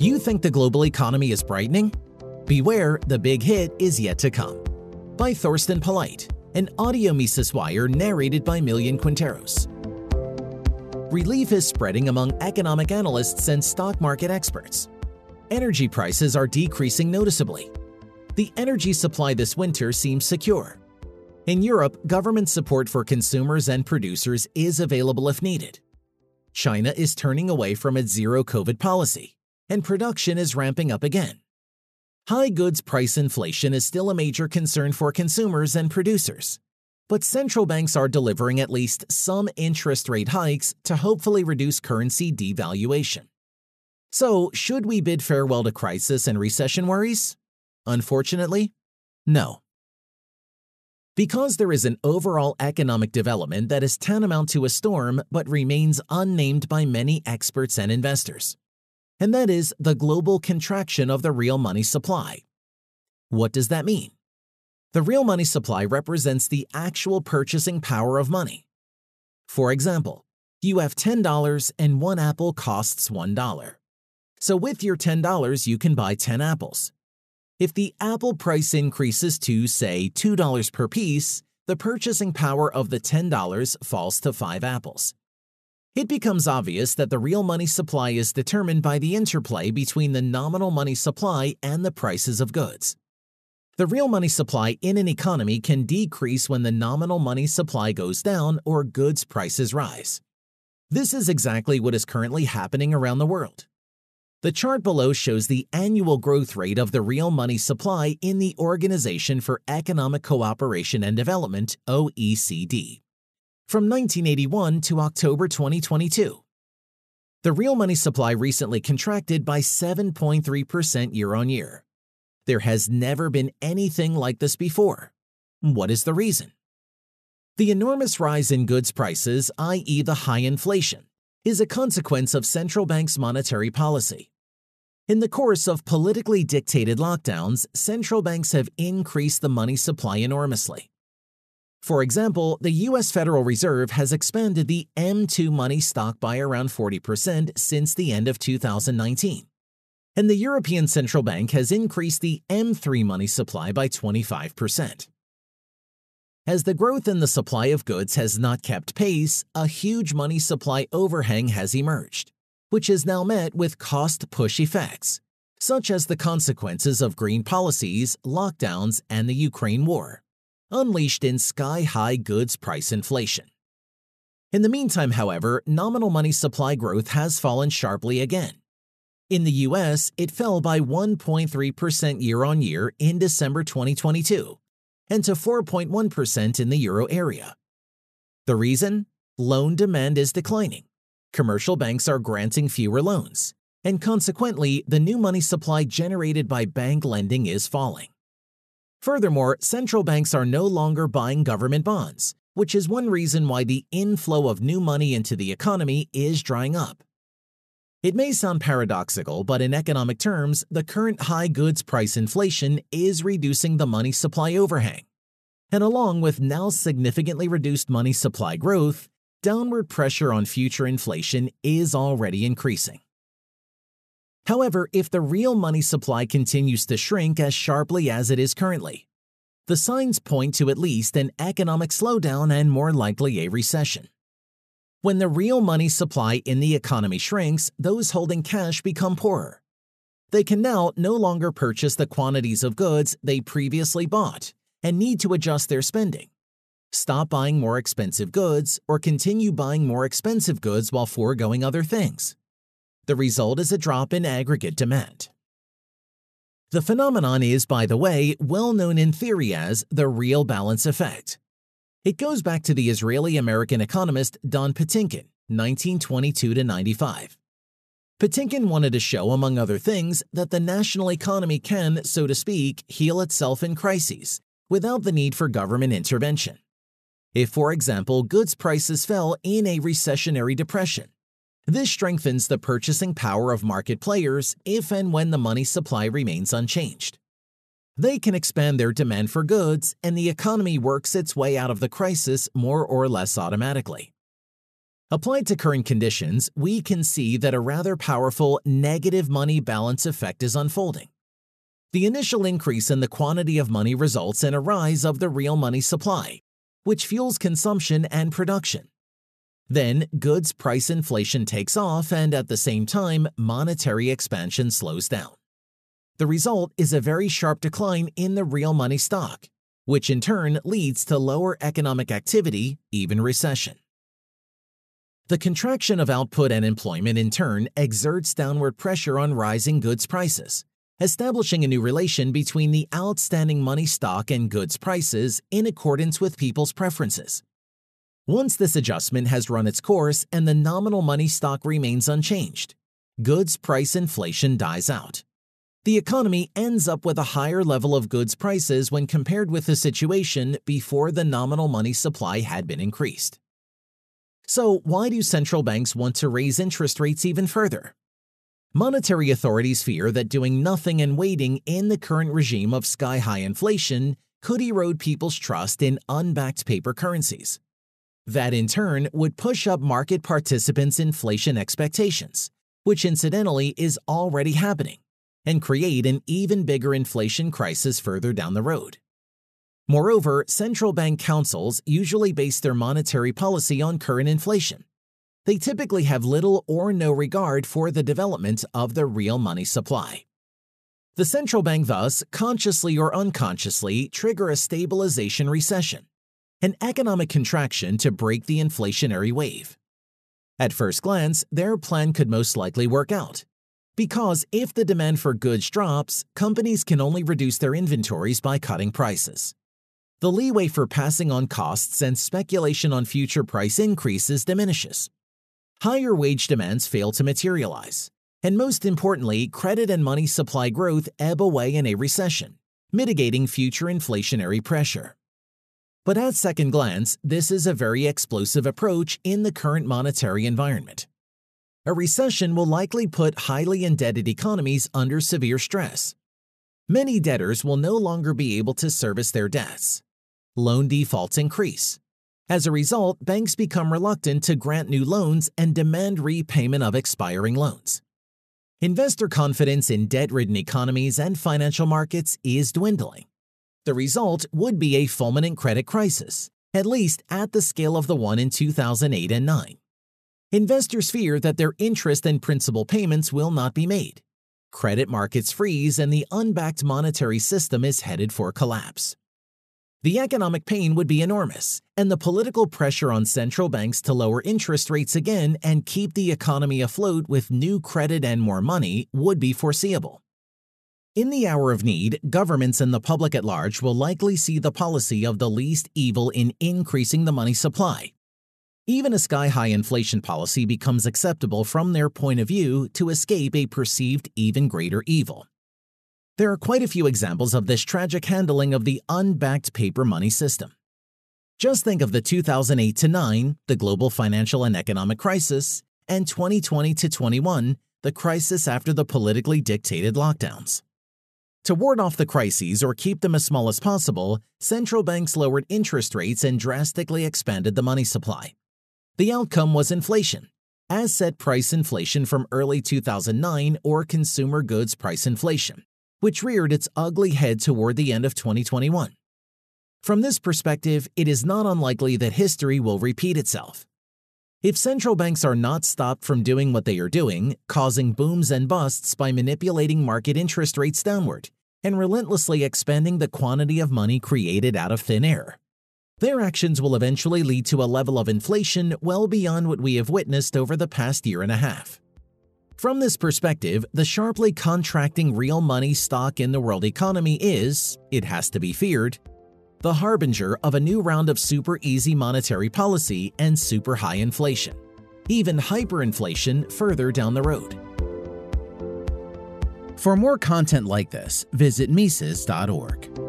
You think the global economy is brightening? Beware, the big hit is yet to come. By Thorsten Polleit, an audio Mises wire narrated by Millian Quinteros. Relief is spreading among economic analysts and stock market experts. Energy prices are decreasing noticeably. The energy supply this winter seems secure. In Europe, government support for consumers and producers is available if needed. China is turning away from its zero COVID policy and production is ramping up again. High goods price inflation is still a major concern for consumers and producers, but central banks are delivering at least some interest rate hikes to hopefully reduce currency devaluation. So, should we bid farewell to crisis and recession worries? Unfortunately, no. Because there is an overall economic development that is tantamount to a storm but remains unnamed by many experts and investors and that is the global contraction of the real money supply. What does that mean? The real money supply represents the actual purchasing power of money. For example, you have $10 and one apple costs $1. So with your $10, you can buy 10 apples. If the apple price increases to, say, $2 per piece, the purchasing power of the $10 falls to 5 apples. It becomes obvious that the real money supply is determined by the interplay between the nominal money supply and the prices of goods. The real money supply in an economy can decrease when the nominal money supply goes down or goods prices rise. This is exactly what is currently happening around the world. The chart below shows the annual growth rate of the real money supply in the Organization for Economic Cooperation and Development, OECD from 1981 to October 2022. The real money supply recently contracted by 7.3% year on year. There has never been anything like this before. What is the reason? The enormous rise in goods prices, i.e., the high inflation, is a consequence of central banks' monetary policy. In the course of politically dictated lockdowns, central banks have increased the money supply enormously. For example, the US Federal Reserve has expanded the M2 money stock by around 40% since the end of 2019. And the European Central Bank has increased the M3 money supply by 25%. As the growth in the supply of goods has not kept pace, a huge money supply overhang has emerged, which is now met with cost push effects, such as the consequences of green policies, lockdowns, and the Ukraine war unleashed in sky high goods price inflation. In the meantime, however, nominal money supply growth has fallen sharply again. In the US, it fell by 1.3% year on year in December 2022 and to 4.1% in the euro area. The reason? Loan demand is declining. Commercial banks are granting fewer loans, and consequently, the new money supply generated by bank lending is falling. Furthermore, central banks are no longer buying government bonds, which is one reason why the inflow of new money into the economy is drying up. It may sound paradoxical, but in economic terms, the current high goods price inflation is reducing the money supply overhang. And along with now significantly reduced money supply growth, downward pressure on future inflation is already increasing. However, if the real money supply continues to shrink as sharply as it is currently, the signs point to at least an economic slowdown and more likely a recession. When the real money supply in the economy shrinks, those holding cash become poorer. They can now no longer purchase the quantities of goods they previously bought and need to adjust their spending. Stop buying more expensive goods or continue buying more expensive goods while foregoing other things. The result is a drop in aggregate demand. The phenomenon is, by the way, well known in theory as the real balance effect. It goes back to the Israeli American economist Don Patinkin, 1922 95. Patinkin wanted to show, among other things, that the national economy can, so to speak, heal itself in crises without the need for government intervention. If, for example, goods prices fell in a recessionary depression, this strengthens the purchasing power of market players if and when the money supply remains unchanged. They can expand their demand for goods, and the economy works its way out of the crisis more or less automatically. Applied to current conditions, we can see that a rather powerful negative money balance effect is unfolding. The initial increase in the quantity of money results in a rise of the real money supply, which fuels consumption and production. Then, goods price inflation takes off, and at the same time, monetary expansion slows down. The result is a very sharp decline in the real money stock, which in turn leads to lower economic activity, even recession. The contraction of output and employment in turn exerts downward pressure on rising goods prices, establishing a new relation between the outstanding money stock and goods prices in accordance with people's preferences. Once this adjustment has run its course and the nominal money stock remains unchanged, goods price inflation dies out. The economy ends up with a higher level of goods prices when compared with the situation before the nominal money supply had been increased. So, why do central banks want to raise interest rates even further? Monetary authorities fear that doing nothing and waiting in the current regime of sky high inflation could erode people's trust in unbacked paper currencies. That in turn would push up market participants' inflation expectations, which incidentally is already happening, and create an even bigger inflation crisis further down the road. Moreover, central bank councils usually base their monetary policy on current inflation. They typically have little or no regard for the development of the real money supply. The central bank thus, consciously or unconsciously, trigger a stabilization recession, an economic contraction to break the inflationary wave. At first glance, their plan could most likely work out. Because if the demand for goods drops, companies can only reduce their inventories by cutting prices. The leeway for passing on costs and speculation on future price increases diminishes. Higher wage demands fail to materialize. And most importantly, credit and money supply growth ebb away in a recession, mitigating future inflationary pressure. But at second glance, this is a very explosive approach in the current monetary environment. A recession will likely put highly indebted economies under severe stress. Many debtors will no longer be able to service their debts. Loan defaults increase. As a result, banks become reluctant to grant new loans and demand repayment of expiring loans. Investor confidence in debt ridden economies and financial markets is dwindling. The result would be a fulminant credit crisis, at least at the scale of the one in 2008 and 9. Investors fear that their interest and principal payments will not be made. Credit markets freeze and the unbacked monetary system is headed for collapse. The economic pain would be enormous, and the political pressure on central banks to lower interest rates again and keep the economy afloat with new credit and more money would be foreseeable. In the hour of need, governments and the public at large will likely see the policy of the least evil in increasing the money supply. Even a sky high inflation policy becomes acceptable from their point of view to escape a perceived even greater evil. There are quite a few examples of this tragic handling of the unbacked paper money system. Just think of the 2008 9, the global financial and economic crisis, and 2020 21, the crisis after the politically dictated lockdowns. To ward off the crises or keep them as small as possible, central banks lowered interest rates and drastically expanded the money supply. The outcome was inflation, asset price inflation from early 2009 or consumer goods price inflation, which reared its ugly head toward the end of 2021. From this perspective, it is not unlikely that history will repeat itself. If central banks are not stopped from doing what they are doing, causing booms and busts by manipulating market interest rates downward and relentlessly expanding the quantity of money created out of thin air, their actions will eventually lead to a level of inflation well beyond what we have witnessed over the past year and a half. From this perspective, the sharply contracting real money stock in the world economy is, it has to be feared, the harbinger of a new round of super easy monetary policy and super high inflation, even hyperinflation further down the road. For more content like this, visit Mises.org.